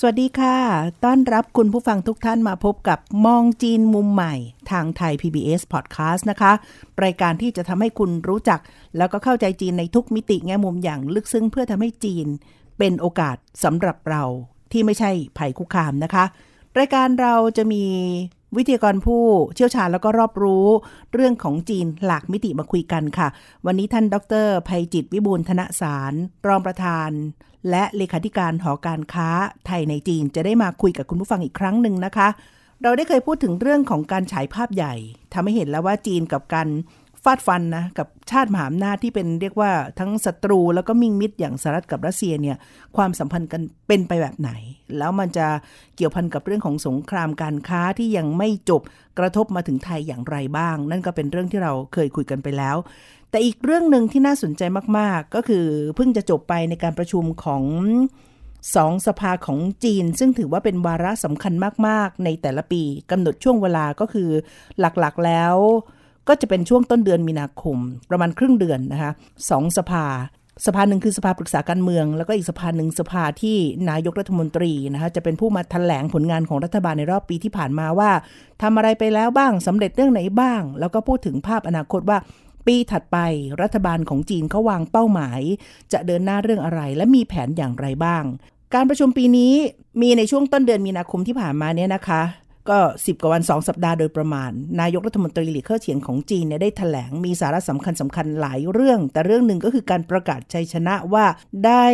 สวัสดีค่ะ ต้อนรับคุณผู้ฟังทุกท่านมาพบกับมองจีนมุมใหม่ ทางไทย PBS Podcast นะคะ รายการที่จะทำให้คุณรู้จัก แล้วก็เข้าใจจีนในทุกมิติแง่มุมอย่างลึกซึ้งเพื่อทำให้จีน เป็นโอกาสสำหรับเราที่ไม่ใช่ภัยคุกคามนะคะ รายการเราจะมี วิทยากรผู้เชี่ยวชาญแล้วก็รอบรู้เรื่องของจีนหลากมิติมาคุยกันค่ะ วันนี้ท่านดรภัยจิตวิบูลธนสาร รองประธาน และเลขาธิการหอการค้าไทยในจีนจะได้มาคุยกับคุณผู้ฟังอีกครั้งหนึ่งนะคะ เราได้เคยพูดถึงเรื่องของการฉายภาพใหญ่ทำให้เห็นแล้วว่าจีนกับการ ฟาดฟันนะกับชาติมหาอำนาจที่เป็นเรียกว่าทั้งศัตรูแล้วก็มิ่งมิตรอย่างสหรัฐกับรัสเซียเนี่ยความสัมพันธ์กันเป็นไปแบบไหน แล้วมันจะเกี่ยวพันกับเรื่องของสงครามการค้าที่ยังไม่จบกระทบมาถึงไทยอย่างไรบ้าง นั่นก็เป็นเรื่องที่เราเคยคุยกันไปแล้ว แต่อีกเรื่องหนึ่งที่น่าสนใจมาก ๆ ก็คือเพิ่งจะจบไปในการประชุมของสองสภาของจีน ซึ่งถือว่าเป็นวาระสำคัญมาก ๆ ในแต่ละปีกำหนดช่วงเวลาก็คือหลัก ๆ แล้ว ก็จะเป็นช่วงต้นเดือนมีนาคม ประมาณครึ่งเดือนนะคะสองสภาสภาหนึ่งคือสภาปรึกษาการเมือง แล้วก็อีกสภาหนึ่งสภาที่นายกรัฐมนตรีนะคะจะเป็นผู้มาถแถลงผลงานของรัฐบาลในรอบปีที่ผ่านมาว่าทำอะไรไปแล้วบ้างสำเร็จเรื่องไหนบ้าง แล้วก็พูดถึงภาพอนาคตว่า ปีถัดไปรัฐบาลของจีนเขาวางเป้าหมาย จะเดินหน้าเรื่องอะไรและมีแผนอย่างไรบ้าง การประชุมปีนี้มีในช่วงต้นเดือนมีนาคมที่ผ่านมาเนี่ยนะคะ ก็ 10 กว่าวัน 2 สัปดาห์โดยประมาณ นายกรัฐมนตรีหลี่เค่อเฉียงของจีนเนี่ยได้ถแถลงมีสาระสำคัญสำคัญหลายเรื่อง แต่เรื่องหนึ่งก็คือการประกาศชัยชนะว่าได้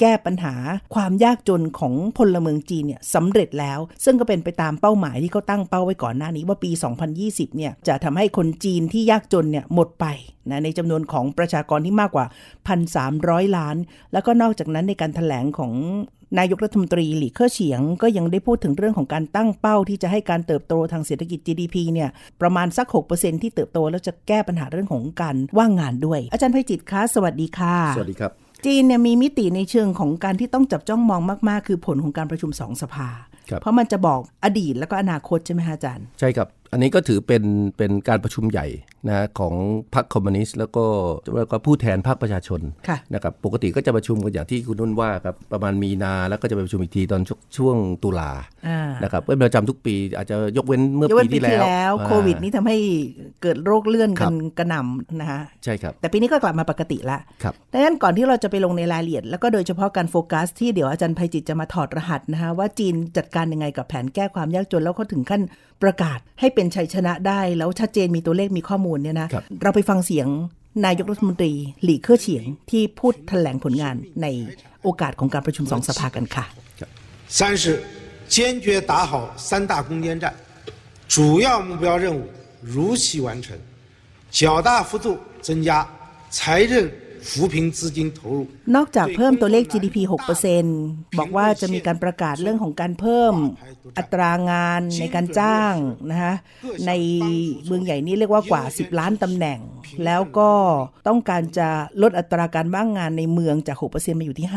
แก้ปัญหาความยากจนของพลเมืองจีนเนี่ยสำเร็จแล้ว ซึ่งก็เป็นไปตามเป้าหมายที่เขาตั้งเป้าไว้ก่อนหน้านี้ว่าปี 2020 เนี่ยจะทำให้คนจีนที่ยากจนเนี่ยหมดไปนะในจำนวนของประชากรที่มากกว่า 1,300 ล้าน แล้วก็นอกจากนั้นในการถแถลงของ นายกรัฐมนตรีหลี่เค่อเฉียงก็ยังได้พูดถึงเรื่องของการตั้งเป้าที่จะให้การเติบโตทางเศรษฐกิจ GDP เนี่ยประมาณสัก 6%ที่เติบโตแล้วจะแก้ปัญหาเรื่องของการว่างงานด้วย อาจารย์ไพจิตคะสวัสดีค่ะ สวัสดีครับจีนเนี่ยมีมิติในเชิงของการที่ต้องจับจ้องมองมาก ๆ คือผลของการประชุมสองสภาครับเพราะมันจะบอกอดีตแล้วก็อนาคตใช่ไหมคะอาจารย์ ใช่ครับ อันนี้ก็ถือเป็นเป็นการประชุมใหญ่ นะของพรรคคอมมิวนิสต์แล้วก็แล้วก็ผู้แทนภาคประชาชนค่ะนะครับปกติก็จะประชุมกันอย่างที่คุณนุ่นว่าครับประมาณมีนาแล้วก็จะไปประชุมอีกทีตอนช่วงช่วงตุลาอ่านะครับเป็นประจำทุกปีอาจจะยกเว้นเมื่อยกเว้ปีนปีที่ที่แล้วแล้วอ่าโควิดนี่ทำให้เกิดโรคเลื่อนครักับนกระหน่ำนะคะใช่ครับแต่ปีนี้ก็กลับมาปกติละครับดังนั้นก่อนที่เราจะไปลงในรายละเอียด แล้วก็โดยเฉพาะการโฟกัส ที่เดี๋ยวอาจารย์ภัยจิตจะมาถอดรหัสนะคะว่าจีนจัดการยังไงกับแผนแก้ความยากจนแล้วเขาถึงขั้น ประกาศให้เป็นชัยชนะได้ แล้วชัดเจนมีตัวเลขมีข้อมูลเนี่ยนะครับ เราไปฟังเสียงนายกรัฐมนตรีหลี่เค่อเฉียงที่พูดแถลงผลงานในโอกาสของการประชุมสองสภากันค่ะ 三是坚决打好三大攻坚战，主要目标任务如期完成，较大幅度增加财政扶贫资金投入。 นอกจากเพิ่มตัวเลข GDP 6%บอกว่าจะมีการประกาศเรื่องของการเพิ่มอัตรางานในการจ้างนะคะในเมืองใหญ่นี้เรียกว่ากว่า 10 ล้านตำแหน่ง แล้วก็ต้องการจะลดอัตราการว่างงานในเมืองจาก 6%มาอยู่ที่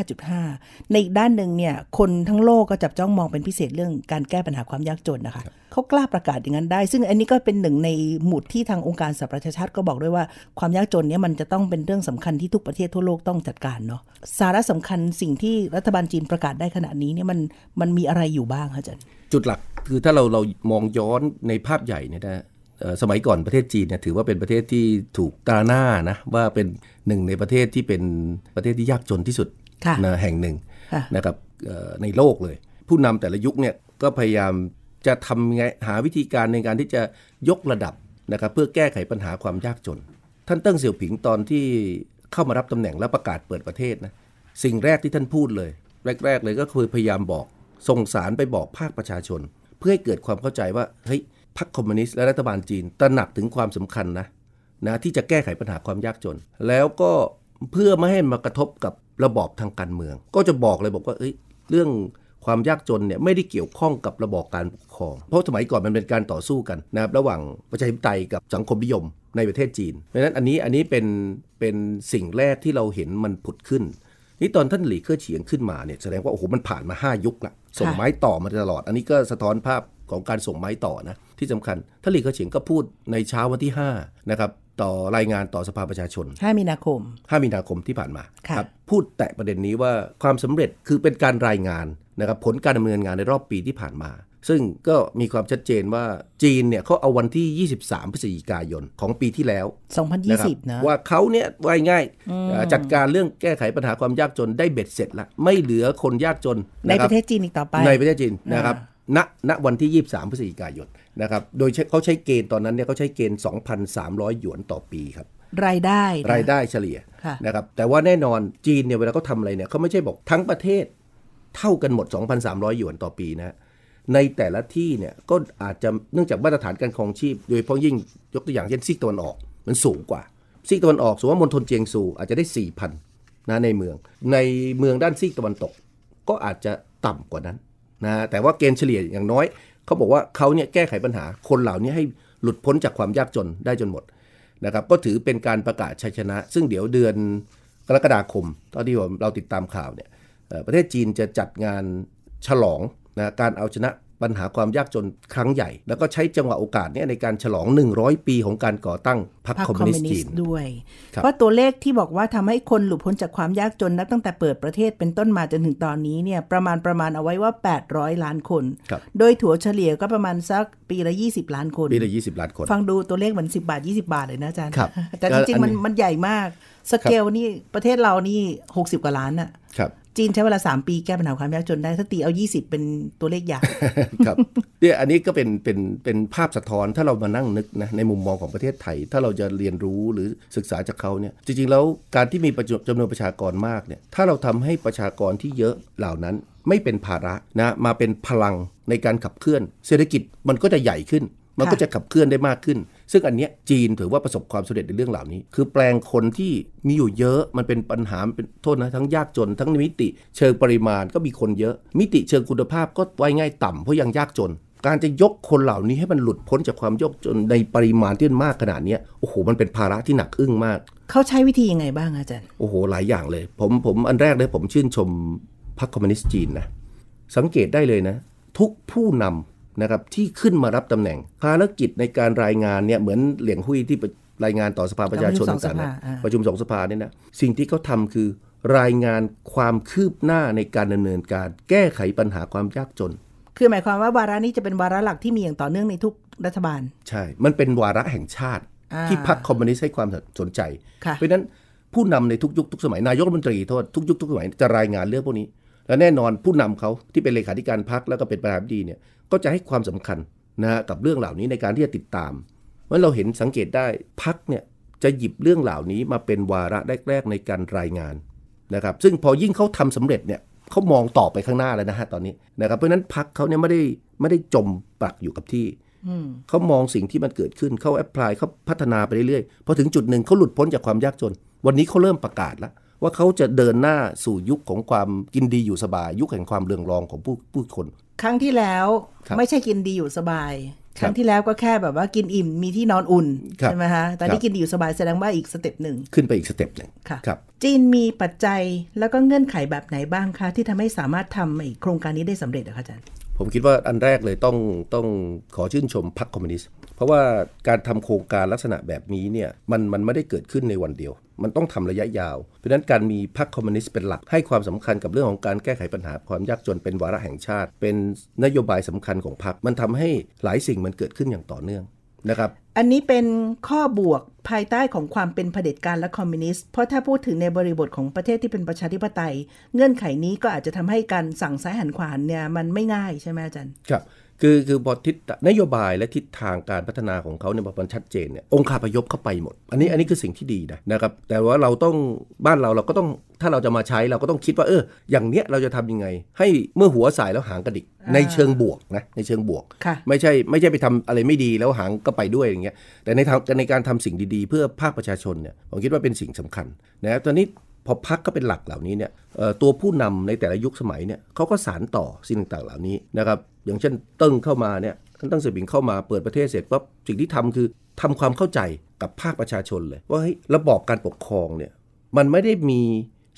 5.5 ในอีกด้านหนึ่งเนี่ยคนทั้งโลกก็จับจ้องมองเป็นพิเศษเรื่องการแก้ปัญหาความยากจนนะคะ เขากล้าประกาศอย่างนั้นได้ ซึ่งอันนี้ก็เป็นหนึ่งในหมุดที่ทางองค์การสหประชาชาติก็บอกด้วยว่า ความยากจนเนี่ยมันจะต้องเป็นเรื่องสำคัญที่ทุกประเทศทั่วโลกต้องจัดการเนาะสาระสำคัญสิ่งที่รัฐบาลจีนประกาศได้ขณะนี้เนี่ยมันมันมีอะไรอยู่บ้างคะอาจารย์จุดหลักคือถ้าเราเรามองย้อนในภาพใหญ่เนี่ยนะเอ่อสมัยก่อนประเทศจีนเนี่ยถือว่าเป็นประเทศที่ถูกตราหน้านะว่าเป็นหนึ่งในประเทศที่เป็นประเทศที่ยากจนที่สุดค่ะนะแห่งหนึ่งค่ะนะครับเอ่อในโลกเลย ผู้นำแต่ละยุคเนี่ยก็พยายาม จะทำไงหาวิธีการในการที่จะยกระดับนะครับเพื่อแก้ไขปัญหาความยากจน ท่านเติ้งเสี่ยวผิงตอนที่เข้ามารับตำแหน่งและประกาศเปิดประเทศนะสิ่งแรกที่ท่านพูดเลย แรก ๆ เลยก็คือพยายามบอกส่งสารไปบอกภาคประชาชน เพื่อให้เกิดความเข้าใจว่าเฮ้ยพรรคคอมมิวนิสต์และรัฐบาลจีนตระหนักถึงความสำคัญนะนะที่จะแก้ไขปัญหาความยากจน แล้วก็เพื่อไม่ให้มากระทบกับระบอบทางการเมือง ก็จะบอกเลยบอกว่าเอ้ยเรื่อง ความยากจนเนี่ยไม่ได้เกี่ยวข้องกับระบอบการปกครอง เพราะสมัยก่อนมันเป็นการต่อสู้กันนะครับระหว่างประชาธิปไตยกับสังคมนิยมในประเทศจีน เพราะฉะนั้นอันนี้อันนี้เป็นเป็นสิ่งแรกที่เราเห็นมันผุดขึ้นนี่ตอนท่านหลีเค่อเฉียงขึ้นมาเนี่ยแสดงว่าโอ้โหมันผ่านมา 5 ยุคละส่งไม้ต่อมาตลอด อันนี้ก็สะท้อนภาพของการส่งไม้ต่อนะที่สำคัญท่านหลีเค่อเฉียงก็พูดในเช้าวันที่5นะครับต่อรายงานต่อสภาประชาชน 5 มีนาคม 5 มีนาคมที่ผ่านมาค่ะครับพูดแตะประเด็นนี้ว่าความสำเร็จคือเป็นการรายงาน นะครับผลการดำเนินงานในรอบปีที่ผ่านมา ซึ่งก็มีความชัดเจนว่าจีนเนี่ยเขาเอาวันที่ 23 พฤศจิกายนของปีที่แล้วนะครับ2020 นะ ว่าเขาเนี่ยว่าง่ายๆเอ่อจัดการเรื่องแก้ไขปัญหาความยากจนได้เบ็ดเสร็จแล้วไม่เหลือคนยากจนในคปบระเทศจีนอีกต่อไปในประเทศจีนอ่านนะครับณณวันที่ 23 พฤศจิกายนนะครับ โดยใช้เขาใช้เกณฑ์ตอนนั้นเนี่ยเขาใช้เกณฑ์ 2,300 หยวนต่อปีครับ รายได้นะรายได้เฉลี่ยค่ะนะครับ แต่ว่าแน่นอนจีนเนี่ยเวลาเขาทำอะไรเนี่ยเขาไม่ใช่บอกทั้งประเทศ เท่ากันหมด 2,300 หยวนต่อปีนะในแต่ละที่เนี่ยก็อาจจะเนื่องจากมาตรฐานการครองชีพ โดยเฉพาะยิ่งยกตัวอย่างเช่นซีกตะวันออกมันสูงกว่าซีกตะวันออกสมมติว่ามณฑลเจียงซูอาจจะได้ 4,000นะในเมือง ในเมืองด้านซีกตะวันตก ก็อาจจะต่ำกว่านั้นนะแต่ว่าเกณฑ์เฉลี่ยอย่างน้อย เขาบอกว่าเขาเนี่ยแก้ไขปัญหาคนเหล่านี้ให้หลุดพ้นจากความยากจนได้จนหมดนะครับก็ถือเป็นการประกาศชัยชนะ ซึ่งเดี๋ยวเดือนกรกฎาคมตอนที่ผมเราติดตามข่าวเนี่ย ประเทศจีนจะจัดงานฉลองนะการเอาชนะปัญหาความยากจนครั้งใหญ่ แล้วก็ใช้จังหวะโอกาสเนี้ในการฉลอง 100 ปีของการก่อตั้งพรรคพรรคคอมคอมมิวนิมิสวต์นิจีสนต์ด้วยครับเพราะตัวเลขที่บอกว่าทำให้คนหลุดพ้นจากความยากจนนับตั้งแต่เปิดประเทศเป็นต้นมาจนถึงตอนนี้เนี่ยประมาณประมาณเอาไว้ว่า 800 ล้านคนครับโดยถัวเฉลี่ยก็ประมาณสักปีละ 20 ล้านคนปีละ 20 ล้านคน ฟังดูตัวเลขเหมือน10 บาท 20 บาทเลยนะอาจารย์ครับแต่จริงๆมันอันนี้มันใหญ่มากสเกลนี่ประเทศเรานี่ 60 กว่าล้านอะครับ จีนใช้เวลา 3 ปีแก้ปัญหาความยากจนได้ถ้าตีเอา 20 เป็นตัวเลขใหญ่ครับเนี่ยอันนี้ก็เป็นเป็นเป็นภาพสะท้อนถ้าเรามานั่งนึกนะในมุมมองของประเทศไทย ถ้าเราจะเรียนรู้หรือศึกษาจากเขาเนี่ยจริงๆแล้วการที่มีจจำนวนประชากรมากเนี่ยถ้าเราทำให้ประชากรที่เยอะเหล่านั้นไม่เป็นภาระนะมาเป็นพลังในการขับเคลื่อน เศรษฐกิจมันก็จะใหญ่ขึ้น มันก็จะขับเคลื่อนได้มากขึ้น ซึ่งอันเนี้ยจีนถือว่าประสบความสำเร็จในเรื่องเหล่านี้ คือแปลงคนที่มีอยู่เยอะมันเป็นปัญหาเป็นโทษนะทั้งยากจน ทั้งมิติ เชิงปริมาณก็มีคนเยอะ มิติเชิงคุณภาพก็ไว้ง่ายต่ำเพราะยังยากจนการจะยกคนเหล่านี้ให้มันหลุดพ้นจากความยากจนในปริมาณที่มากขนาดนี้โอ้โห มันเป็นภาระที่หนักอึ้งมาก เขาใช้วิธียังไงบ้างอาจารย์ โอ้โห หลายอย่างเลย ผมผมอันแรกเลยผมชื่นชมพรรคคอมมิวนิสต์จีนนะ สังเกตได้เลยนะ ทุกผู้นำ นะครับที่ขึ้นมารับตำแหน่ง ภารกิจในการรายงานเนี่ยเหมือนเหลียงหุยที่รายงานต่อสภาประชาชนประชุมสองต่างๆนะสภาอ่าประชุมสองสภาเนี่ยนะสิ่งที่เขาทำคือ รายงานความคืบหน้าในการดำเนินการ แก้ไขปัญหาความยากจน คือหมายความว่าวาระนี้จะเป็นวาระหลักที่มีอย่างต่อเนื่องในทุกรัฐบาล ใช่ มันเป็นวาระแห่งชาติอ่าที่พรรคคอมมิวนิสต์ให้ความสนใจค่ะเพราะฉะนั้นผู้นำในทุกยุคทุกสมัยนายกรัฐมนตรีโทษทุกยุคทุกสมัยจะรายงานเรื่องพวกนี้ และแน่นอนผู้นำเขาที่เป็นเลขาธิการพรรคแล้วก็เป็นประธานาธิบดีเนี่ยก็จะให้ความสำคัญนะฮะกับเรื่องเหล่านี้ในการที่จะติดตามเพราะเราเห็นสังเกตได้พรรคเนี่ยจะหยิบเรื่องเหล่านี้มาเป็นวาระแรกๆในการรายงานนะครับซึ่งพอยิ่งเขาทำสำเร็จเนี่ยเขามองต่อไปข้างหน้าแล้วนะฮะตอนนี้นะครับเพราะฉะนั้นพรรคเขาเนี่ยไม่ได้ไม่ได้จมปักอยู่กับที่เขามองสิ่งที่มันเกิดขึ้นเขาแอพพลายเขาพัฒนาไปเรื่อยๆพอถึงจุดหนึ่งเขาหลุดพ้นจากความยากจน วันนี้เขาเริ่มประกาศแล้ว ว่าเขาจะเดินหน้าสู่ยุคของความกินดีอยู่สบาย ยุคแห่งความเรืองรองของผู้ผู้คน ครั้งที่แล้วครับไม่ใช่กินดีอยู่สบายครับครั้งที่แล้วก็แค่แบบว่ากินอิ่มมีที่นอนอุ่นครับใช่ไหมฮะแต่ครันี้แบบกินดีอยู่สบายแสดงว่าอีก step หนึ่งขึ้นไปอีก step หนึ่งค่ะครับจีนมีปัจจัยแล้วก็เงื่อนไขแบบไหนบ้างคะที่ทำให้สามารถทำไอ้โครงการนี้ได้สำเร็จอะคะอาจารย์ผมคิดว่าอันแรกเลยต้องต้องขอชื่นชมพรรคคอมมิวนิสต์เพราะว่าการทำโครงการลักษณะแบบนี้เนี่ยมันมันไม่ได้เกิดขึ้นในวันเดียว มันต้องทำระยะยาว เพราะฉะนั้นการมีพรรคคอมมิวนิสต์เป็นหลัก ให้ความสำคัญกับเรื่องของการแก้ไขปัญหาความยากจนเป็นวาระแห่งชาติ เป็นนโยบายสำคัญของพรรคมันทำให้หลายสิ่งมันเกิดขึ้นอย่างต่อเนื่องนะครับอันนี้เป็นข้อบวกภายใต้ของความเป็นเผด็จการและคอมมิวนิสต์ เพราะถ้าพูดถึงในบริบทของประเทศที่เป็นประชาธิปไตย เงื่อนไขนี้ก็อาจจะทำให้การสั่งซ้ายหันขวาหันเนี่ยมันไม่ง่ายใช่ไหมอาจารย์ ครับ คือคือพอทิศนโยบายและทิศทางการพัฒนาของเขาเนี่ยมันชัดเจนเนี่ยองค์คาพยพเข้าไปหมด อันนี้อันนี้คือสิ่งที่ดีนะนะครับแต่ว่าเราต้องบ้านเราเราก็ต้องถ้าเราจะมาใช้เราก็ต้องคิดว่าเอออย่างเนี้ยเราจะทำยังไง ให้เมื่อหัวสายแล้วหางกระดิกอ่าในเชิงบวกนะในเชิงบวกค่ะไม่ใช่ไม่ใช่ไปทำอะไรไม่ดีแล้วหางก็ไปด้วยอย่างเงี้ยแต่ในทางในการทำสิ่งดีๆ เพื่อภาคประชาชนเนี่ยผมคิดว่าเป็นสิ่งสำคัญนะครับตอนนี้ พอพักก็เป็นหลักเหล่านี้เนี่ยตัวผู้นำในแต่ละยุคสมัยเนี่ยเขาก็สารต่อสิ่งต่างๆเหล่านี้นะครับอย่างเช่นเติ้งเข้ามาเนี่ยท่านติ้งเสี่ยผิงเข้ามาเปิดประเทศเสร็จปั๊บสิ่งที่ทำคือทำความเข้าใจกับภาคประชาชนเลย ว่าเฮ้ยระบอบการปกครองเนี่ยมันไม่ได้มี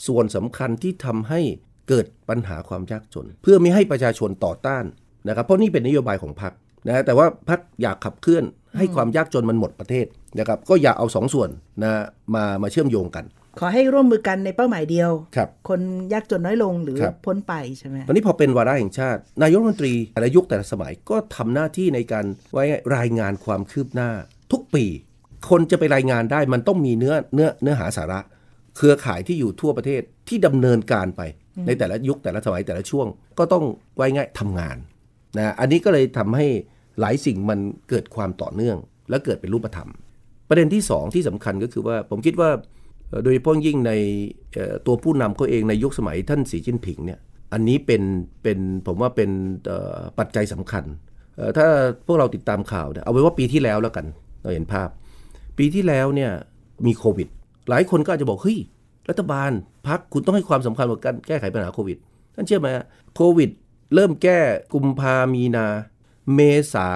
ส่วนสำคัญที่ทำให้เกิดปัญหาความยากจน เพื่อไม่ให้ประชาชนต่อต้านนะครับเพราะนี่เป็นนโยบายของพรรคนะแต่ว่าพรรคอยากขับเคลื่อนให้ความยากจนมันหมดประเทศนะครับก็อย่าเอาสองส่วนนะมามาเชื่อมโยงกัน ขอให้ร่วมมือกันในเป้าหมายเดียวครับคนยากจนน้อยลงหรือครับพ้นไปใช่ไหมตอนนี้พอเป็นวาระแห่งชาติ นายกรัฐมนตรีแต่ละยุคแต่ละสมัยก็ทำหน้าที่ในการไว้รายงานความคืบหน้า ทุกปี คนจะไปรายงานได้มันต้องมีเนื้อเนื้อเนื้อหาสาระ เครือข่ายที่อยู่ทั่วประเทศที่ดำเนินการไป ในแต่ละยุคแต่ละสมัยแต่ละช่วง ก็ต้องไว้ง่ายทำงานนะอันนี้ก็เลยทำให้หลายสิ่งมันเกิดความต่อเนื่อง และเกิดเป็นรูปธรรม ประเด็นที่สองที่สำคัญก็คือว่าผมคิดว่าเอ่อ โดยเฉพาะยิ่งในตัวผู้นำเขาเองในยุคสมัยท่านสีจิ้นผิงเนี่ยอันนี้เป็นเป็นผมว่าเป็นปัจจัยสำคัญ ถ้าพวกเราติดตามข่าวเนี่ยเอาไว้ว่าปีที่แล้วแล้วกัน เราเห็นภาพ ปีที่แล้วเนี่ยมีโควิด หลายคนก็อาจจะบอกเฮ้ยรัฐบาลพักคุณต้องให้ความสำคัญกับการแก้ไขปัญหาโควิดท่านเชื่อไหมโควิด เริ่มแก้กุมภามีนา เมษา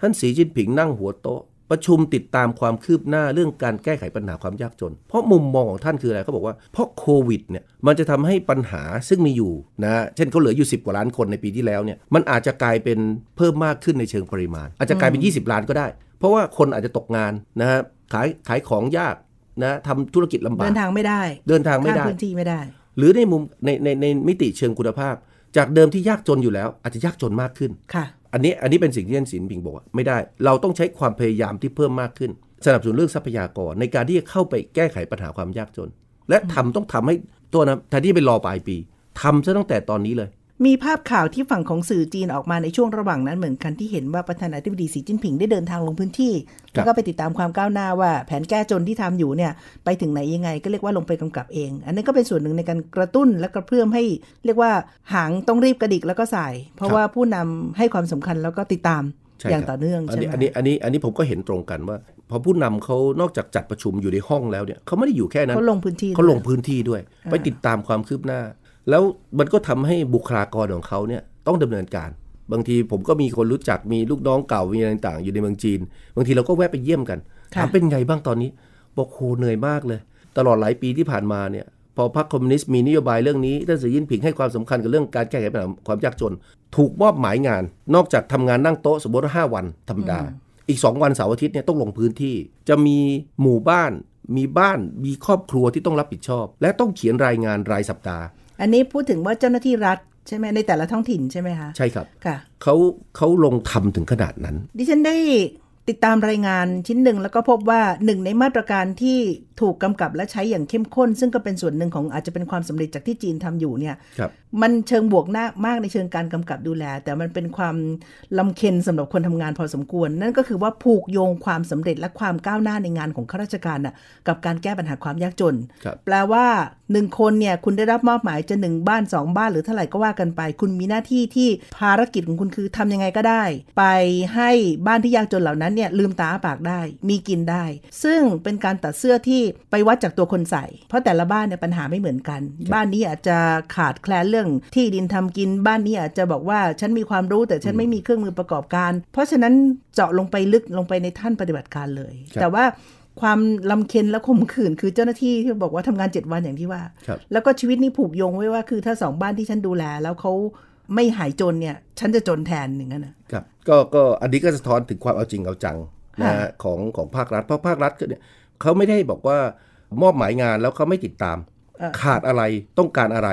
ท่านสีจิ้นผิงนั่งหัวโต๊ะ ประชุมติดตามความคืบหน้าเรื่องการแก้ไขปัญหาความยากจน เพราะมุมมองของท่านคืออะไรเขาบอกว่า เพราะโควิดเนี่ยมันจะทำให้ปัญหาซึ่งมีอยู่นะเช่นเขาเหลืออยู่ 10 กว่าล้านคนในปีที่แล้วเนี่ยมันอาจจะกลายเป็นเพิ่มมากขึ้นในเชิงปริมาณ อาจจะกลายเป็น 20 ล้านก็ได้ เพราะว่าคนอาจจะตกงานนะฮะขายขายของยากนะทำธุรกิจลำบากเดินทางไม่ได้ เดินทางไม่ได้ข้พื้นที่ไม่ได้ หรือในมุมในในในมิติเชิงคุณภาพ จากเดิมที่ยากจนอยู่แล้ว อาจจะยากจนมากขึ้นค่ะ อันนี้อันนี้เป็นสิ่งที่ท่านสินพิงบอกว่าไม่ได้ เราต้องใช้ความพยายามที่เพิ่มมากขึ้น สนับสนุนเรื่องทรัพยากรในการที่จะเข้าไปแก้ไขปัญหาความยากจน และทำต้องทำให้ตัวนะแทนที่ไปรอปลายปีทำซะตั้งแต่ตอนนี้เลย มีภาพข่าวที่ฝั่งของสื่อจีนออกมาในช่วงระหว่างนั้นเหมือนกันที่เห็นว่าประธานาธิบดีสีจิ้นผิงได้เดินทางลงพื้นที่ แล้วก็ไปติดตามความก้าวหน้าว่าแผนแก้จนที่ทำอยู่เนี่ยไปถึงไหนยังไงก็เรียกว่าลงไปกำกับเอง อันนี้ก็เป็นส่วนหนึ่งในการกระตุ้นและกระเพื่อมให้เรียกว่าหางต้องรีบกระดิกแล้วก็สาย เพราะครับว่าผู้นำให้ความสำคัญแล้วก็ติดตามใช่อย่างครับต่อเนื่องอันใช่นี้ไหมอันนี้อันนี้อันนี้ผมก็เห็นตรงกันว่า พอผู้นำเขานอกจากจัดประชุมอยู่ในห้องแล้วเนี่ยเขาไม่ได้อยู่แค่นั้นเขาลงพื้นที่เขาลงด้วยพื้นที่ด้วย ไปติดตามความคืบหน้า แล้วมันก็ทำให้บุคลากรของเขาเนี่ยต้องดำเนินการ บางทีผมก็มีคนรู้จักมีลูกน้องเก่ามีอะไรต่างๆอยู่ในเมืองจีน บางทีเราก็แวะไปเยี่ยมกันค่ะถามเป็นไงบ้างตอนนี้ บอกโหเหนื่อยมากเลย ตลอดหลายปีที่ผ่านมาเนี่ยพอพรรคคอมมิวนิสต์มีนโยบายเรื่องนี้ท่านสีจิ้นผิงให้ความสำคัญกับเรื่องการแก้ไขปัญหาความยากจน ถูกมอบหมายงาน นอกจากทำงานนั่งโต๊ะสมมติว่าห้าวันธรรมดา อีก 2 วันเสาร์อาทิตย์เนี่ยต้องลงพื้นที่ จะมีหมู่บ้าน มีบ้านมีครอบครัวที่ต้องรับผิดชอบ และต้องเขียนรายงานรายสัปดาห์ อันนี้พูดถึงว่าเจ้าหน้าที่รัฐใช่ไหมในแต่ละท้องถิ่นใช่ไหมคะใช่ครับค่ะเขาเขาลงทำถึงขนาดนั้น ดิฉันได้ติดตามรายงานชิ้นหนึ่งแล้วก็พบว่าหนึ่งในมาตรการที่ถูกกำกับและใช้อย่างเข้มข้น ซึ่งก็เป็นส่วนหนึ่งของอาจจะเป็นความสำเร็จจากที่จีนทำอยู่เนี่ยครับมันเชิงบวกหน้ามากในเชิงการกำกับดูแล แต่มันเป็นความลำเค็นสำหรับคนทำงานพอสมควร นั่นก็คือว่าผูกโยงความสำเร็จและความก้าวหน้าในงานของข้าราชการน่ะกับการแก้ปัญหาความยากจนครับแปลว่า หนึ่งคนเนี่ยคุณได้รับมอบหมายจะหนึ่งบ้านสองบ้านหรือเท่าไหร่ก็ว่ากันไป คุณมีหน้าที่ที่ภารกิจของคุณคือทำยังไงก็ได้ ไปให้บ้านที่ยากจนเหล่านั้นเนี่ยลืมตาอ้าปากได้ มีกินได้ ซึ่งเป็นการตัดเสื้อที่ไปวัดจากตัวคนใส่ เพราะแต่ละบ้านเนี่ยปัญหาไม่เหมือนกัน บ้านนี้อาจจะขาดแคลนเรื่องที่ดินทำกินบ้านนี้อาจจะบอกว่าฉันมีความรู้แต่ฉันไม่มีเครื่องมือประกอบการ เพราะฉะนั้นเจาะลงไปลึกลงไปในท่านปฏิบัติการเลยครับแต่ว่า ความลำเค็นและข่มขืนคือเจ้าหน้าที่ที่บอกว่าทำงาน7วันอย่างที่ว่าครับแล้วก็ชีวิตนี่ผูกโยงไว้ว่าคือถ้าสองบ้านที่ฉันดูแล แล้วเขาไม่หายจนเนี่ย ฉันจะจนแทนอย่างนั้นนะครับก็ก็อันนี้ก็สะท้อนถึงความเอาจริงเอาจังนะค่ะฮะของของภาครัฐเพราะภาครัฐก็เนี่ยเขาไม่ได้บอกว่ามอบหมายงานแล้วเขาไม่ติดตาม ขาดอะไรต้องการอะไร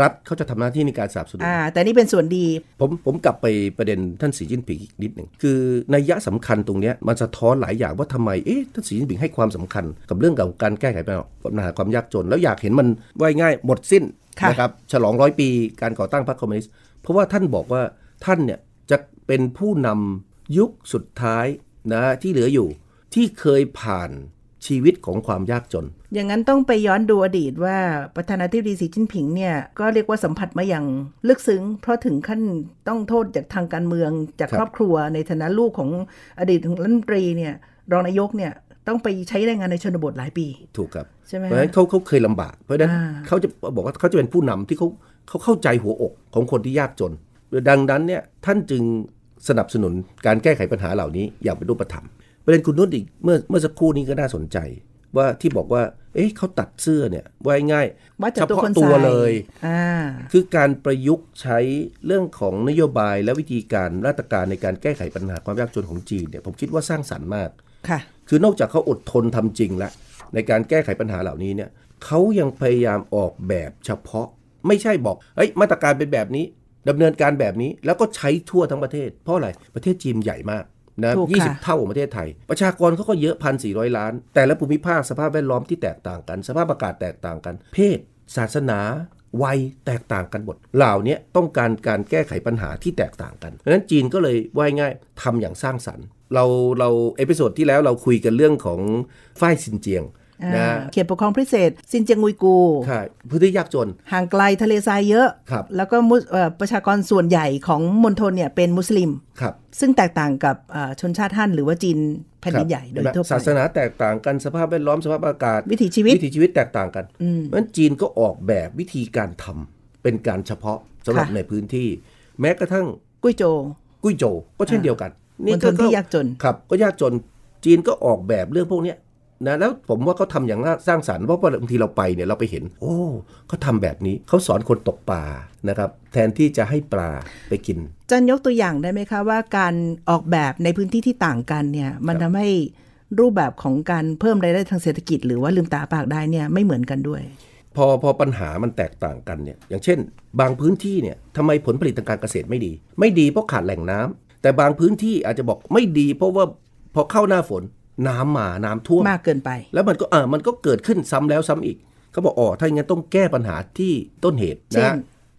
รัฐเขาจะทำหน้าที่ในการสนับสนุนอ่าแต่นี่เป็นส่วนดี ผมผมกลับไปประเด็นท่านสีจิ้นผิงอีกนิดหนึ่งคือนัยยะสำคัญตรงเนี้ยมันสะท้อนหลายอย่างว่าทำไมเอ๊ะท่านสีจิ้นผิงให้ความสำคัญกับเรื่องของการแก้ไขปัญหาความยากจน แล้วอยากเห็นมันว่ายง่ายหมดสิ้นค่ะนะครับฉลองร้อยปีการก่อตั้งพรรคคอมมิวนิสต์เพราะว่าท่านบอกว่าท่านเนี่ยจะเป็นผู้นำยุคสุดท้ายนะที่เหลืออยู่ที่เคยผ่าน ชีวิตของความยากจน อย่างนั้นต้องไปย้อนดูอดีตว่าประธานาธิบดีสีจิ้นผิงเนี่ย ก็เรียกว่าสัมผัสมาอย่างลึกซึ้ง เพราะถึงขั้นต้องโทษจากทางการเมืองจากครับครอบครัว ในฐานะลูกของอดีตรัฐมนตรีเนี่ยรองนายกเนี่ยต้องไปใช้แรงงานในชนบทหลายปี ถูกครับใช่ไหมเพราะฉะนั้นเขาเขาเคยลำบาก เพราะฉะนั้นอ่าเขาจะบอกว่าเขาจะเป็นผู้นำที่เขาเขาเข้าใจหัวอกของคนที่ยากจน ดังนั้นเนี่ยท่านจึงสนับสนุนการแก้ไขปัญหาเหล่านี้อย่างเป็นรูปธรรม ประเด็นคุณนุ่นอีกเมื่อเมื่อสักครู่นี้ก็น่าสนใจว่าที่บอกว่า เอ๊ะเขาตัดเสื้อเนี่ยไว้ง่ายวัดจากเฉตัวพาะคนตัวใส่เลยอ่าคือการประยุกต์ใช้เรื่องของนโยบายและวิธีการมาตรการในการแก้ไขปัญหาความยากจนของจีนเนี่ยผมคิดว่าสร้างสรรค์มากค่ะคือนอกจากเขาอดทนทำจริงแล้วในการแก้ไขปัญหาเหล่านี้เนี่ยเขายังพยายามออกแบบเฉพาะ ไม่ใช่บอกเฮ้ยมาตรการเป็นแบบนี้ดำเนินการแบบนี้แล้วก็ใช้ทั่วทั้งประเทศ เพราะอะไรประเทศจีนใหญ่มาก นะถูกค่ะยี่สิบเท่าของประเทศไทย ประชากรเขาก็เยอะพันสี่ร้อยล้าน แต่ละภูมิภาคสภาพแวดล้อมที่แตกต่างกัน สภาพอากาศแตกต่างกัน เพศ ศาสนาวัยแตกต่างกันหมดเหล่านี้ต้องการการแก้ไขปัญหาที่แตกต่างกันเพราะฉะนั้นจีนก็เลยว่าง่ายง่ายทำอย่างสร้างสรรค์ เราเรา episode ที่แล้วเราคุยกันเรื่องของฝ้ายซินเจียงอ่า นะเขตปกครองพิเศษ ซินเจียงอุยกูร์ใช่พื้นที่ยากจน ห่างไกลทะเลทรายเยอะครับแล้วก็มุสเอ่อประชากรส่วนใหญ่ของมณฑลเนี่ยเป็นมุสลิมครับซึ่งแตกต่างกับเอ่อชนชาติฮั่นหรือว่าจีนแผ่นดินใหญ่โดยทั่วไปศาสนาแตกต่างกันสภาพแวดล้อมสภาพอากาศ วิถีชีวิตวิถีชีวิตแตกต่างกันเพราะฉะนั้นจีนก็ออกแบบวิธีการทำเป็นการเฉพาะสำหรับค่ะในพื้นที่ แม้กระทั่งกุ้ยโจ กุ้ยโจวก็เช่นเดียวกันมณฑลที่ยากจนครับก็ยากจนจีนก็ออกแบบเรื่องพวกเนี้ย นะแล้วผมว่าเขาทำอย่างน่าสร้างสรรค์เพราะว่าบางทีเราไปเนี่ยเราไปเห็น โอ้เขาทำแบบนี้เขาสอนคนตกปลานะครับแทนที่จะให้ปลาไปกิน จันยกตัวอย่างได้ไหมคะว่าการออกแบบในพื้นที่ที่ต่างกันเนี่ยมันทำให้รูปแบบของการเพิ่มรายได้ทางเศรษฐกิจ หรือว่าลืมตาปากได้เนี่ยไม่เหมือนกันด้วย พอพอปัญหามันแตกต่างกันเนี่ยอย่างเช่น บางพื้นที่เนี่ยทำไมผลผลิตทางการเกษตรไม่ดี ไม่ดีเพราะขาดแหล่งน้ำแต่บางพื้นที่อาจจะบอกไม่ดี เพราะว่าพอเข้าหน้าฝน น้ำมาน้ำท่วมมากเกินไป แล้วมันก็อ่ามันก็เกิดขึ้นซ้ำแล้วซ้ำอีกเขาบอกอ๋อถ้าอย่างนั้นต้องแก้ปัญหาที่ต้นเหตุเช่นะนฮะ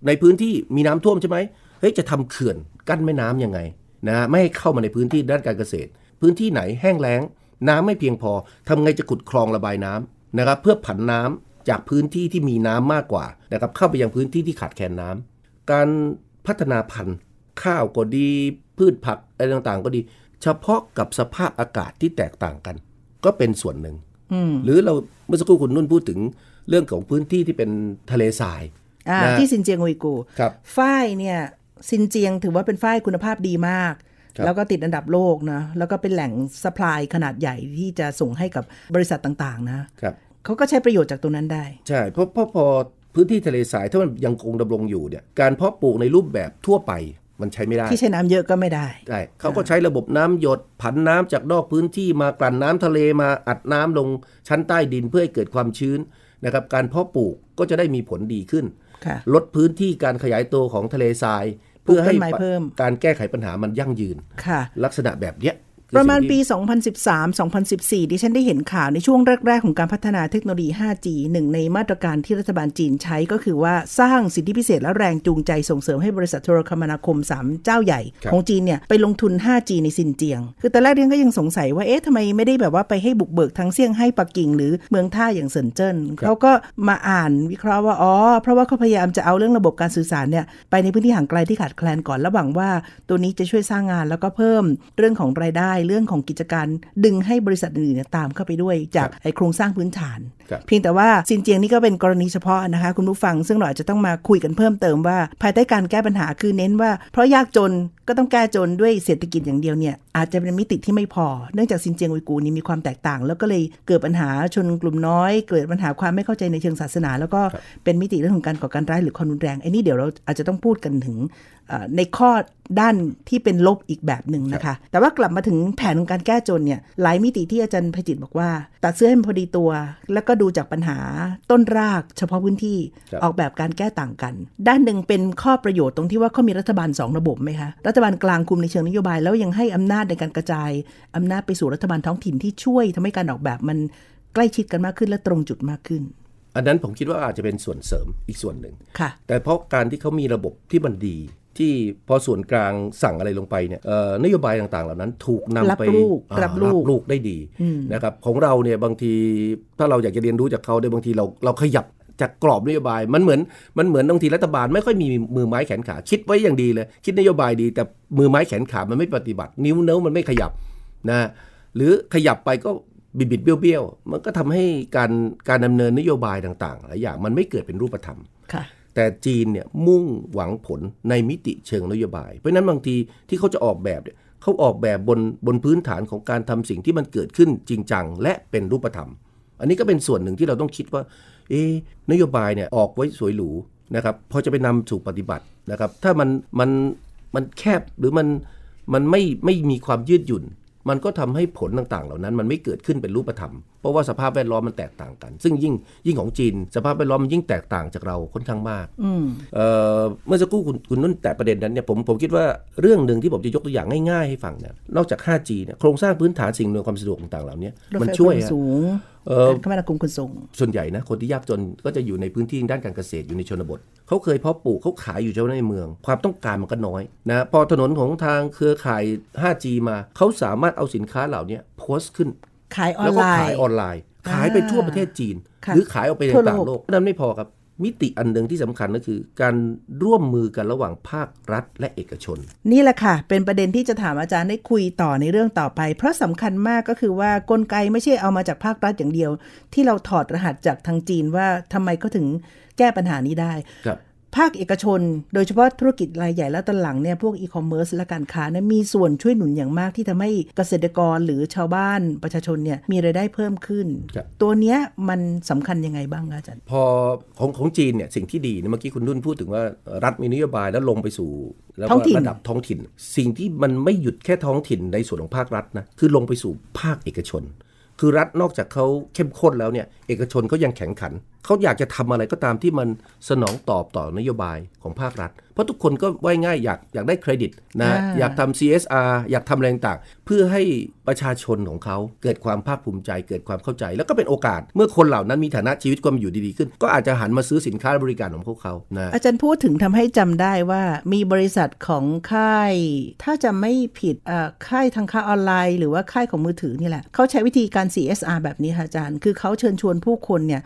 ในพื้นที่มีน้ำท่วมใช่ไหมเฮ้ยจะทำเขื่อนกั้นแม่น้ำยังไงนะฮะไม่ให้เข้ามาในพื้นที่ด้านการเกษตร พื้นที่ไหนแห้งแล้ง น้ำไม่เพียงพอทำไงจะขุดคลองระบายน้ำนะครับเพื่อผันน้ำจากพื้นที่ที่มีน้ำมากกว่านะครับเข้าไปยังพื้นที่ที่ขาดแคลนน้ำการพัฒนาพันธุ์ข้าวก็ดีพืชผักอะไรต่างๆ ก็ดี เฉพาะกับสภาพอากาศที่แตกต่างกัน ก็เป็นส่วนหนึ่งอืมหรือเราเมื่อสักครู่คุณนุ่นพูดถึงเรื่องของพื้นที่ที่เป็นทะเลทรายอ่านะที่ซินเจียงอุยกูร์ครับฝ้ายเนี่ยซินเจียงถือว่าเป็นฝ้ายคุณภาพดีมากครับแล้วก็ติดอันดับโลกนะแล้วก็เป็นแหล่งสป라이ขนาดใหญ่ที่จะส่งให้กับบริษัทต่างๆนะครับเขาก็ใช้ประโยชน์จากตรงนั้นได้ ใช่เพราะเพราะพอพื้นที่ทะเลทรายถ้ามันยังคงดำรงอยู่เนี่ยการเพาะปลูกในรูปแบบทั่วไป มันใช้ไม่ได้ ที่ใช้น้ำเยอะก็ไม่ได้ใช่เขาก็ใช้ระบบน้ำหยดผันน้ำจากนอกพื้นที่มากลั่นน้ำทะเลมาอัดน้ำลงชั้นใต้ดินเพื่อให้เกิดความชื้นนะครับการเพาะปลูกก็จะได้มีผลดีขึ้นค่ะลดพื้นที่การขยายตัวของทะเลทราย เพื่อให้ปลูกต้นไม้เพิ่มการแก้ไขปัญหามันยั่งยืนค่ะลักษณะแบบเนี้ยคือ ประมาณสิ่งปีที่2013-2014 ดิฉันได้เห็นข่าวในช่วงแรก ๆ ของการพัฒนาเทคโนโลยี 5G หนึ่งในมาตรการที่รัฐบาลจีนใช้ก็คือว่าสร้างสิทธิพิเศษและแรงจูงใจส่งเสริมให้บริษัทโทรคมนาคม 3 เจ้าใหญ่ครับของจีนเนี่ยไปลงทุน 5G ในซินเจียง คือแต่แรกเริ่มก็ยังสงสัยว่าเอ๊ะทำไมไม่ได้แบบว่าไปให้บุกเบิกทั้งเซี่ยงไฮ้ปักกิ่งหรือเมืองท่าอย่างเซินเจิ้นเขาก็มาอ่านวิเคราะห์ว่าอ๋อเพราะว่าเขาพยายามจะเอาเรื่องระบบการสื่อสารเนี่ยไปในพื้นที่ห่างไกลที่ขาดแคลนก่อนแล้วหวังว่า ตัวนี้จะช่วยสร้างงานแล้วก็เพิ่มเรื่องของรายได้เรื่องของกิจการดึงให้บริษัทอื่นๆเนี่ยตามเข้าไปด้วยจากไอโครงสร้างพื้นฐานครับเพียงแต่ว่าซินเจียงนี่ก็เป็นกรณีเฉพาะนะคะ คุณผู้ฟังซึ่งเราอาจจะต้องมาคุยกันเพิ่มเติมว่า ภายใต้การแก้ปัญหาคือเน้นว่า เพราะยากจนก็ต้องแก้จนด้วยเศรษฐกิจอย่างเดียวเนี่ยอาจจะเป็นมิติที่ไม่พอ เนื่องจากซินเจียงอุยกูร์นี่มีความแตกต่าง แล้วก็เลยเกิดปัญหาชนกลุ่มน้อย เกิดปัญหาความไม่เข้าใจในเชิงศาสนา แล้วก็เป็นมิติเรื่องของการก่อการร้ายหรือความรุนแรงไอ้นี่เดี๋ยวเราอาจจะต้องพูดกันถึงเอ่อ ในข้อด้านที่เป็นลบอีกแบบหนึ่งนะคะ แต่ว่ากลับมาถึงแผนของการแก้จนเนี่ยหลายมิติที่อาจารย์พจิตรบอกว่า ตัดเสื้อให้มันพอดีตัว แล้วก็ดูจากปัญหาต้นรากเฉพาะพื้นที่ครับออกแบบการแก้ต่างกัน ด้านหนึ่งเป็นข้อประโยชน์ตรงที่ว่าเขามีรัฐบาลสองระบบไหมคะ รัฐบาลกลางคุมในเชิงนโยบาย แล้วยังให้อำนาจในการกระจายอำนาจไปสู่รัฐบาลท้องถิ่นที่ช่วยทำให้การออกแบบมันใกล้ชิดกันมากขึ้นและตรงจุดมากขึ้นอันนั้นผมคิดว่าอาจจะเป็นส่วนเสริมอีกส่วนหนึ่งค่ะแต่เพราะการที่เขามีระบบที่มันดี ที่พอส่วนกลางสั่งอะไรลงไปเนี่ยเอ่อนโยบายต่างๆ เหล่านั้นถูกนำรับไปลูกอ่ารับลูกลูกได้ดีนะครับของเราเนี่ยบางทีถ้าเราอยากจะเรียนรู้จากเขาได้บางทีเราเราขยับจากกรอบนโยบายมันเหมือนมันเหมือนบางทีรัฐบาลไม่ค่อยมีมือไม้แขนขา คิดไว้อย่างดีเลย คิดนโยบายดี แต่มือไม้แขนขามันไม่ปฏิบัติ นิ้วเนิ้วมันไม่ขยับนะหรือขยับไปก็บิดบิดเบี้ยวเบี้ยวมันก็ทำให้การการดำเนินนโยบายต่างๆหลายอย่างมันไม่เกิดเป็นรูปธรรมค่ะ แต่จีนเนี่ยมุ่งหวังผลในมิติเชิงนโยบาย เพราะนั้นบางทีที่เขาจะออกแบบเนี่ยเขาออกแบบบนบนพื้นฐานของการทำสิ่งที่มันเกิดขึ้นจริงจังและเป็นรูปธรรม อันนี้ก็เป็นส่วนหนึ่งที่เราต้องคิดว่า เอ๊นโยบายเนี่ยออกไว้สวยหรูนะครับพอจะไปนำสู่ปฏิบัตินะครับ ถ้ามันมันมันแคบหรือมันมันไม่ไม่มีความยืดหยุ่น มันก็ทำให้ผลต่างๆ เหล่านั้น มันไม่เกิดขึ้นเป็นรูปธรรม เพราะว่าสภาพแวดล้อมมันแตกต่างกัน ซึ่งยิ่งยิ่งของจีน สภาพแวดล้อมมันยิ่งแตกต่างจากเราค่อนข้างมากอืมเอ่อเมื่อสักครู่คุณคุณนุ่นแต่ประเด็นนั้นเนี่ยผมผมคิดว่าเรื่องหนึ่งที่ผมจะยกตัวอย่างง่ายๆให้ฟังเนี่ยนอกจาก 5G เนี่ยโครงสร้างพื้นฐานสิ่งอำนวยความสะดวกต่างๆเหล่านี้รถมันไฟช่วยความอะสูงเอ่อการ คมนาคมขนส่ง ส่วนใหญ่นะคนที่ยากจนก็จะอยู่ในพื้นที่ด้านการเกษตรอยู่ในชนบท เขาเคยเพาะปลูกเขาขายอยู่เฉพาะในเมือง ความต้องการมันก็น้อยนะพอถนนของทางเครือข่าย 5G มา เขาสามารถเอาสินค้าเหล่านี้โพสต์ขึ้น ขายออแล้นวก็ไลขายน์ออนไลน์ ขายไปทั่วประเทศจีนค่ะหรือขายออกไปในทั่วโลกต่างโลกนั้นไม่พอครับ มิติอันหนึ่งที่สำคัญก็คือ การร่วมมือกันระหว่างภาครัฐและเอกชน นี่แหละค่ะ เป็นประเด็นที่จะถามอาจารย์ได้คุยต่อในเรื่องต่อไป เพราะสำคัญมากก็คือว่ากลไกไม่ใช่เอามาจากภาครัฐอย่างเดียว ที่เราถอดรหัสจากทางจีนว่าทำไมเขาถึงแก้ปัญหานี้ได้ครับ ภาคเอกชน โดยเฉพาะธุรกิจรายใหญ่และตอนหลังเนี่ยพวกอีคอมเมิร์ซและการค้าเนี่ยมีส่วนช่วยหนุนอย่างมากที่ทำให้เกษตรกรหรือชาวบ้านประชาชนเนี่ยมีรายได้เพิ่มขึ้นครับตัวเนี้ยมันสำคัญยังไงบ้างคะอาจารย์ พอของของจีนเนี่ยสิ่งที่ดีเนี่ยเมื่อกี้คุณนุ่นพูดถึงว่ารัฐมีนโยบายแล้วลงไปสู่แล้วก็ท้องถิ่นระดับท้องถิ่น สิ่งที่มันไม่หยุดแค่ท้องถิ่นในส่วนของภาครัฐนะคือลงไปสู่ภาคเอกชน คือรัฐนอกจากเขาเข้มข้นแล้วเนี่ยเอกชนเขายังแข็งขันเขาอยากจะทำอะไรก็ตามที่มันสนองตอบต่อนโยบายของภาครัฐ เพราะทุกคนก็ว่ายง่ายอยากอยากได้เครดิตนะอ่าอยากทำ CSR อยากทำอะไรต่างๆเพื่อให้ประชาชนของเขาเกิดความภาคภูมิใจเกิดความเข้าใจ แล้วก็เป็นโอกาสเมื่อคนเหล่านั้นมีฐานะชีวิตความอยู่ดีๆขึ้น ก็อาจจะหันมาซื้อสินค้าและบริการของพวกเขานะอาจารย์พูดถึงทำให้จำได้ว่ามีบริษัทของค่าย ถ้าจะไม่ผิดเอ่อค่ายทางค้าออนไลน์ หรือว่าค่ายของมือถือนี่แหละเขาใช้วิธีการ CSR แบบนี้ค่ะอาจารย์ คือเขาเชิญชวนผู้คนเนี่ย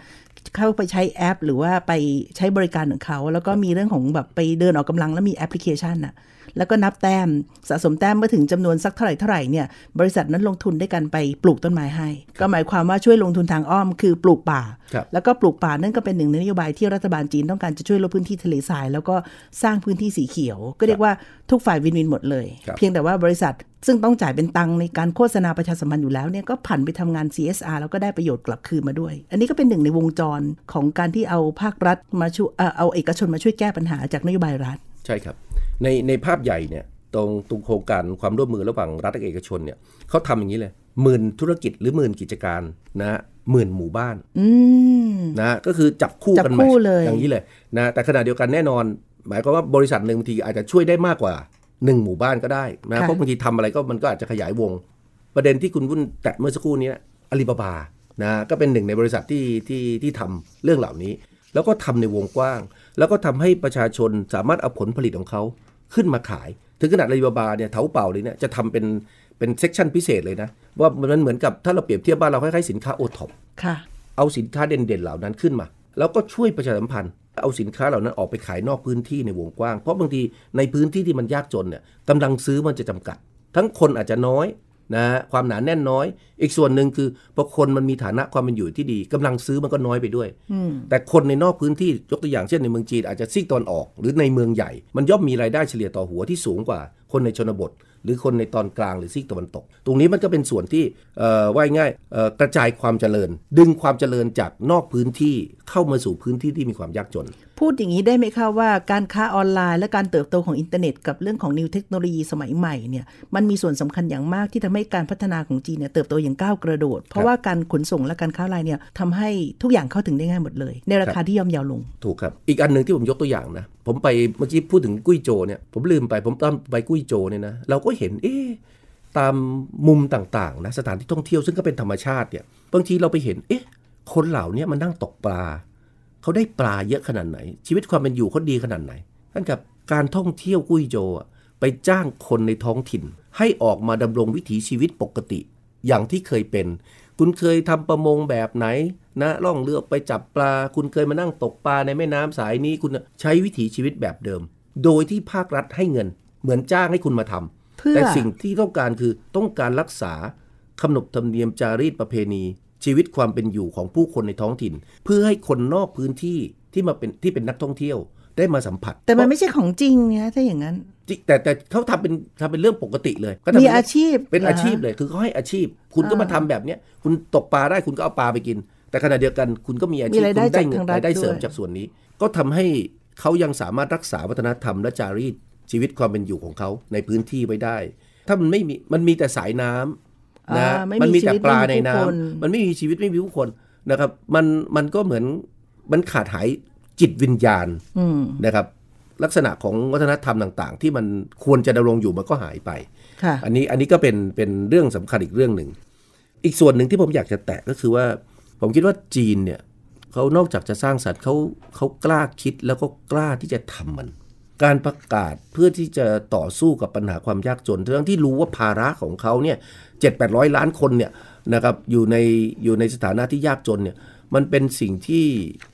เข้าไปใช้แอป หรือว่าไปใช้บริการของเขา แล้วก็มีเรื่องของแบบไปเดินออกกำลังแล้วมีแอปพลิเคชันน่ะแล้วก็นับแต้มสะสมแต้มเมื่อถึงจำนวนสักเท่าไหร่เท่าไหร่เนี่ยบริษัทนั้นลงทุนด้วยกันไปปลูกต้นไม้ให้ ก็หมายความว่าช่วยลงทุนทางอ้อมคือปลูกป่าครับแล้วก็ปลูกป่านั่นก็เป็นหนึ่งในนโยบายที่รัฐบาลจีนต้องการจะช่วยลดพื้นที่ทะเลทราย แล้วก็สร้างพื้นที่สีเขียว ก็เรียกว่าทุกฝ่ายวินวินหมดเลยครับเพียงแต่ว่าบริษัท ซึ่งต้องจ่ายเป็นตังค์ในการโฆษณาประชาสัมพันธ์อยู่แล้วเนี่ยก็ผันไปทำงาน CSR แล้วก็ได้ประโยชน์กลับคืนมาด้วย อันนี้ก็เป็นหนึ่งในวงจรของการที่เอาภาครัฐมาช่วยเอ่อเอาเอกชนมาช่วยแก้ปัญหาจากนโยบายรัฐ ใช่ครับ ในในภาพใหญ่เนี่ยตรงตรงโครงการความร่วมมือระหว่างรัฐและเอกชนเนี่ยเขาทำอย่างนี้เลยหมื่นธุรกิจหรือหมื่นกิจการนะฮะหมื่นหมู่บ้านอืมนะก็คือจับคู่จับกันคู่ match เลยอย่างนี้เลยนะแต่ขณะเดียวกันแน่นอน หมายความว่าบริษัทหนึ่งบางทีอาจจะช่วยได้มากกว่า หนึ่งหมู่บ้านก็ได้นะเพราะบางทีทำอะไรก็มันก็อาจจะขยายวง ประเด็นที่คุณวุ่นแตะเมื่อสักครู่นี้อาลีบาบานะก็เป็นหนึ่งในบริษัทที่ที่ที่ทำเรื่องเหล่านี้ แล้วก็ทำในวงกว้าง แล้วก็ทำให้ประชาชนสามารถเอาผลผลิตของเขาขึ้นมาขาย ถึงขนาดอาลีบาบาเนี่ยเถาเป่าเลยเนี่ยจะทำเป็นเป็น section พิเศษเลยนะ ว่ามันเหมือนกับถ้าเราเปรียบเทียบบ้านเราคล้ายๆสินค้าโอท็อปค่ะเอาสินค้าเด่นๆเหล่านั้นขึ้นมา แล้วก็ช่วยประชาสัมพันธ์ เอาสินค้าเหล่านั้นออกไปขายนอกพื้นที่ในวงกว้าง เพราะบางทีในพื้นที่ที่มันยากจนเนี่ยกำลังซื้อมันจะจำกัด ทั้งคนอาจจะน้อยนะความหนาแน่นน้อย อีกส่วนหนึ่งคือพอคนมันมีฐานะความเป็นอยู่ที่ดีกำลังซื้อมันก็น้อยไปด้วย แต่คนในนอกพื้นที่ยกตัวอย่างเช่นในเมืองจีนอาจจะซีกตอนออก หรือในเมืองใหญ่ มันย่อมมีรายได้เฉลี่ยต่อหัวที่สูงกว่าคนในชนบท หรือคนในตอนกลางหรือซีกตะวันตก ตรงนี้มันก็เป็นส่วนที่ว่ายง่ายกระจายความเจริญ ดึงความเจริญจากนอกพื้นที่เข้ามาสู่พื้นที่ที่มีความยากจนพูดอย่างนี้ได้ไหมคะว่าการค้าออนไลน์และการเติบโตของอินเทอร์เน็ตกับเรื่องของ new เทคโนโลยีสมัยใหม่เนี่ยมันมีส่วนสำคัญอย่างมากที่ทำให้การพัฒนาของจีนเนี่ยเติบโตอย่างก้าวกระโดด เพราะว่าการขนส่งและการค้าออนไลน์เนี่ยทำให้ทุกอย่างเข้าถึงได้ง่ายหมดเลย ในราคาที่ย่อมเยาวลง ถูกครับ อีกอันหนึ่งที่ผมยกตัวอย่างนะ ผมไปเมื่อกี้พูดถึงกุ้ยโจเนี่ยผมลืมไปผมตอนไปกุ้ยโจเนี่ยนะเราก็เห็นเอ๊ะตามมุมต่างๆนะสถานที่ท่องเที่ยวซึ่งก็เป็นธรรมชาติเนี่ยบางทีเราไปเห็นเอ๊ะคนเหล่านี้มันนั่งตกปลา เขาได้ปลาเยอะขนาดไหน ชีวิตความเป็นอยู่เขาดีขนาดไหนท่านกับการท่องเที่ยวกุ้ยโจอะไปจ้างคนในท้องถิ่น ให้ออกมาดำรงวิถีชีวิตปกติ อย่างที่เคยเป็น คุณเคยทำประมงแบบไหน นะล่องเรือไปจับปลา คุณเคยมานั่งตกปลาในแม่น้ำสายนี้คุณใช้วิถีชีวิตแบบเดิม โดยที่ภาครัฐให้เงิน เหมือนจ้างให้คุณมาทำเพื่อแต่สิ่งที่ต้องการคือต้องการรักษาขนบธรรมเนียมจารีตประเพณี ชีวิตความเป็นอยู่ของผู้คนในท้องถิ่น เพื่อให้คนนอกพื้นที่ที่มาเป็นที่เป็นนักท่องเที่ยวได้มาสัมผัส แต่มันไม่ใช่ของจริงนะถ้าอย่างนั้นจริงแต่แต่เขาทำเป็นทำเป็นเรื่องปกติเลยก็ทำมีเป็นอาชีพเป็นอาชีพหรเลยคือเขาให้อาชีพ คุณก็มาทำแบบเนี้ยคุณตกปลาได้คุณก็เอาปลาไปกิน แต่ขณะเดียวกันคุณก็มีอาชีพมีรายได้คุณได้เงิจากทางรัฐรายได้เสริมด้วยจากส่วนนี้ ก็ทำให้เขายังสามารถรักษาวัฒนธรรมและจารีตชีวิตความเป็นอยู่ของเขาในพื้นที่ไว้ได้ ถ้ามันไม่มีมันมีแต่สายน้ำ นะอ่าไม่มันมีมีแต่ชีวิตปลาไม่มีในผู้น้ำคนมันไม่มีชีวิตไม่มีผู้คนนะครับ มันมันก็เหมือนมันขาดหายจิตวิญญาณอืมนะครับ ลักษณะของวัฒนธรรมต่าง ๆ ที่มันควรจะดำรงอยู่มันก็หายไปค่ะอันนี้อันนี้ก็เป็นเป็นเรื่องสำคัญอีกเรื่องหนึ่งอีกส่วนหนึ่งที่ผมอยากจะแตะก็คือว่า ผมคิดว่าจีนเนี่ยเขานอกจากจะสร้างสรรค์เขาเขากล้าคิดแล้วก็กล้าที่จะทำมัน การประกาศเพื่อที่จะต่อสู้กับปัญหาความยากจน ทั้งที่รู้ว่าภาระของเขาเนี่ยเจ็ดแปดร้อยล้านคนเนี่ยนะครับอยู่ในอยู่ในสถานะที่ยากจนเนี่ยมันเป็นสิ่งที่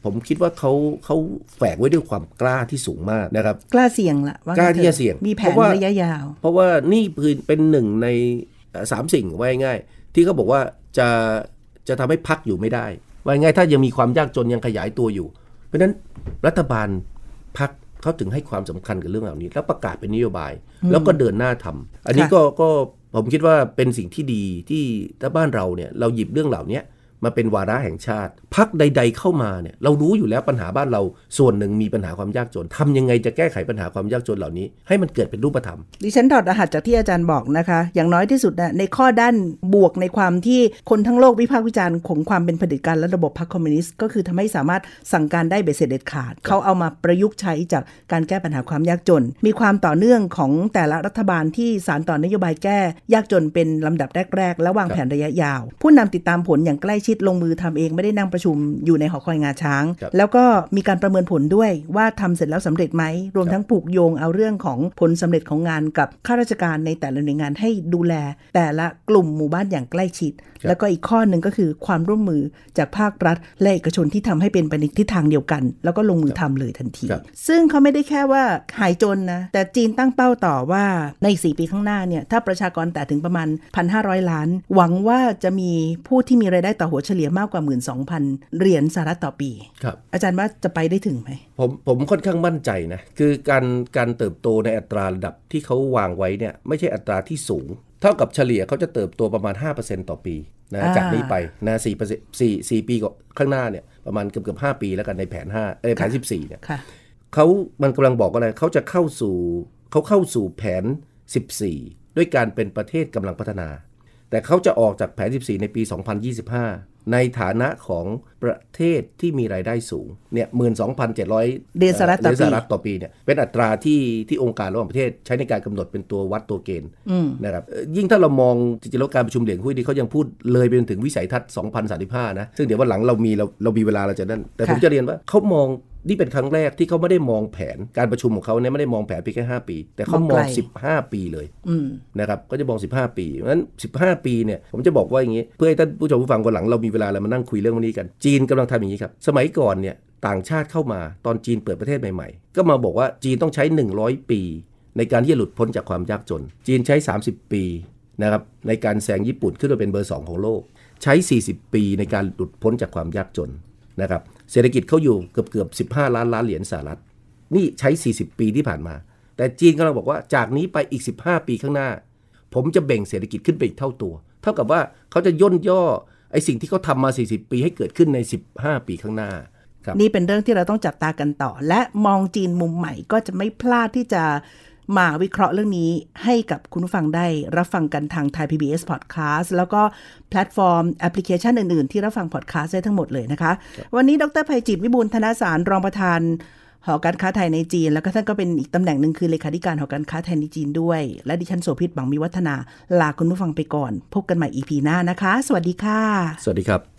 ผมคิดว่าเขาเขาแฝงไว้ด้วยความกล้าที่สูงมากนะครับ กล้าเสี่ยงละว่กล้างั้นที่จะเสี่ยงมีแผเพนราะว่าระยะยาว เพราะว่านี่คือเป็นหนึ่งในเอ่อสามสิ่งไว้ง่ายๆที่เขาบอกว่าจะจะทำให้พักอยู่ไม่ได้ไว้ง่ายถ้ายังมีความยากจนยังขยายตัวอยู่ เพราะฉะนั้นรัฐบาลพัก เขาถึงให้ความสำคัญกับเรื่องเหล่านี้ แล้วประกาศเป็นนโยบาย แล้วก็เดินหน้าทำอันนี้ค่ะก็ก็ผมคิดว่าเป็นสิ่งที่ดีที่ถ้าบ้านเราเนี่ยเราหยิบเรื่องเหล่านี้ มาเป็นวาระแห่งชาติ พักใด ๆ เข้ามาเนี่ยเรารู้อยู่แล้วปัญหาบ้านเราส่วนหนึ่งมีปัญหาความยากจนทำยังไงจะแก้ไขปัญหาความยากจนเหล่านี้ ให้มันเกิดเป็นรูปธรรม ดิฉันถอดรหัสจากที่อาจารย์บอกนะคะ อย่างน้อยที่สุดนะในข้อด้านบวกในความที่คนทั้งโลกวิพากษ์วิจารณ์ของความเป็นเผด็จการและระบบพรรคคอมมิวนิสต์ก็คือทำให้สามารถสั่งการได้เบ็ดเสร็จเด็ดขาด เขาเอามาประยุกต์ใช้จากการแก้ปัญหาความยากจน มีความต่อเนื่องของแต่ละรัฐบาลที่สานต่อนโยบายแก้ ยากจนเป็นลำดับแรกๆและวางแผนระยะยาว ผู้นำติดตามผลอย่างใกล้ชิดลงมือทำเองไม่ได้นั่งประชุมอยู่ในหอคอยงาช้างครับแล้วก็มีการประเมินผลด้วยว่าทำเสร็จแล้วสำเร็จไหม รวมทั้งผูกโยงเอาเรื่องของผลสำเร็จของงานกับข้าราชการในแต่ละหน่วยงานให้ดูแล แต่ละกลุ่มหมู่บ้านอย่างใกล้ชิดครับแล้วก็อีกข้อหนึ่งก็คือความร่วมมือจากภาครัฐ และเอกชนที่ทำให้เป็นไปในทิศทางเดียวกัน แล้วก็ลงมือทำเลยทันทีครับซึ่งเขาไม่ได้แค่ว่าหายจนนะแต่จีนตั้งเป้าต่อว่าใน 4 ปีข้างหน้าเนี่ยถ้าประชากรแต่ถึงประมาณ 1,500 ล้าน หวังว่าจะมีผู้ที่มีรายได้ต่อหัวเฉลี่ยมากกว่า 12,000 เหรียญสหรัฐต่อปีครับอาจารย์ว่าจะไปได้ถึงไหมผมผมค่อนข้างมั่นใจนะคือการการเติบโตในอัตราระดับที่เขาวางไว้เนี่ยไม่ใช่อัตราที่สูง เท่ากับเฉลี่ยเขาจะเติบโตประมาณ 5%ต่อปีนะอ่าจากนี้ไปนะ4 4 4ปีก็ข้างหน้าเนี่ยประมาณเกือบเกือบ5ปีแล้วกันในแผน5เอ้ยแผน14เนี่ยค่ะเขามันกำลังบอกว่าอะไรเขาจะเข้าสู่เขาเข้าสู่แผน 14 ด้วยการเป็นประเทศกำลังพัฒนา แต่เขาจะออกจากแผน 14 ในปี 2025 ในฐานะของประเทศที่มีรายได้สูงเนี่ย12,700เหรียญสหรัฐต่อปีเหยญสหรัฐต่อปีเนี่ยเป็นอัตราที่ที่องค์การระหว่างประเทศใช้ในการกำหนดเป็นตัววัดตัวเกณฑ์นะครับเอ่อยิ่งถ้าเรามองจริงๆแล้วการประชุมเหลียงหุ้ยที่เขายังพูดเลยไปจนถึงวิสัยทัศน์ 2035 นะ ซึ่งเดี๋ยววันหลังเรามีเราเรามีเวลาเราจะนั่นแต่ผมค่ะจะเรียนว่าเขามอง นี่เป็นครั้งแรกที่เขาไม่ได้มองแผนการประชุมของเขาเนี่ยไม่ได้มองแผนเพียงแค่ 5 ปี แต่เขามอง 15 ปีเลยอืมนะครับก็จะมอง 15 ปีเพราะฉะนั้น 15 ปีเนี่ยผมจะบอกว่าอย่างนี้ เพื่อให้ท่านผู้ชมผู้ฟังคนหลังเรามีเวลาเรามานั่งคุยเรื่องพวกนี้กัน จีนกำลังทำอย่างนี้ครับ สมัยก่อนเนี่ยต่างชาติเข้ามาตอนจีนเปิดประเทศใหม่ๆ ก็มาบอกว่าจีนต้องใช้ 100 ปี ในการที่จะหลุดพ้นจากความยากจน จีนใช้ 30 ปีนะครับในการแซงญี่ปุ่นขึ้นมาเป็นเบอร์ 2 ของโลก ใช้ 40 ปีในการหลุดพ้นจากความยากจนนะครับ เศรษฐกิจเขาอยู่เกือบเกือบ15ล้านล้านเหรียญสหรัฐ นี่ใช้ 40 ปีที่ผ่านมา แต่จีนกำลังบอกว่าจากนี้ไปอีก 15 ปีข้างหน้า ผมจะแบ่งเศรษฐกิจขึ้นไปอีกเท่าตัว เท่ากับว่าเขาจะย่นย่อไอ้สิ่งที่เขาทำมา 40 ปีให้เกิดขึ้นใน 15 ปีข้างหน้าครับนี่เป็นเรื่องที่เราต้องจับตากันต่อ และมองจีนมุมใหม่ก็จะไม่พลาดที่จะ มาวิเคราะห์เรื่องนี้ให้กับคุณผู้ฟังได้รับฟังกันทางไทย PBS Podcast แล้วก็แพลตฟอร์มแอปพลิเคชันอื่น ๆ ที่รับฟังพอดแคสต์ได้ทั้งหมดเลยนะคะ วันนี้ดร.ไพจิตร วิบูลย์ธนสารรองประธานหอการค้าไทยในจีน แล้วก็ท่านก็เป็นอีกตำแหน่งหนึ่งคือเลขาธิการหอการค้าไทยในจีนด้วย และดิฉันโสภิต หวังวิวัฒนา ลาคุณผู้ฟังไปก่อน พบกันใหม่ EP หน้านะคะ สวัสดีค่ะ สวัสดีครับ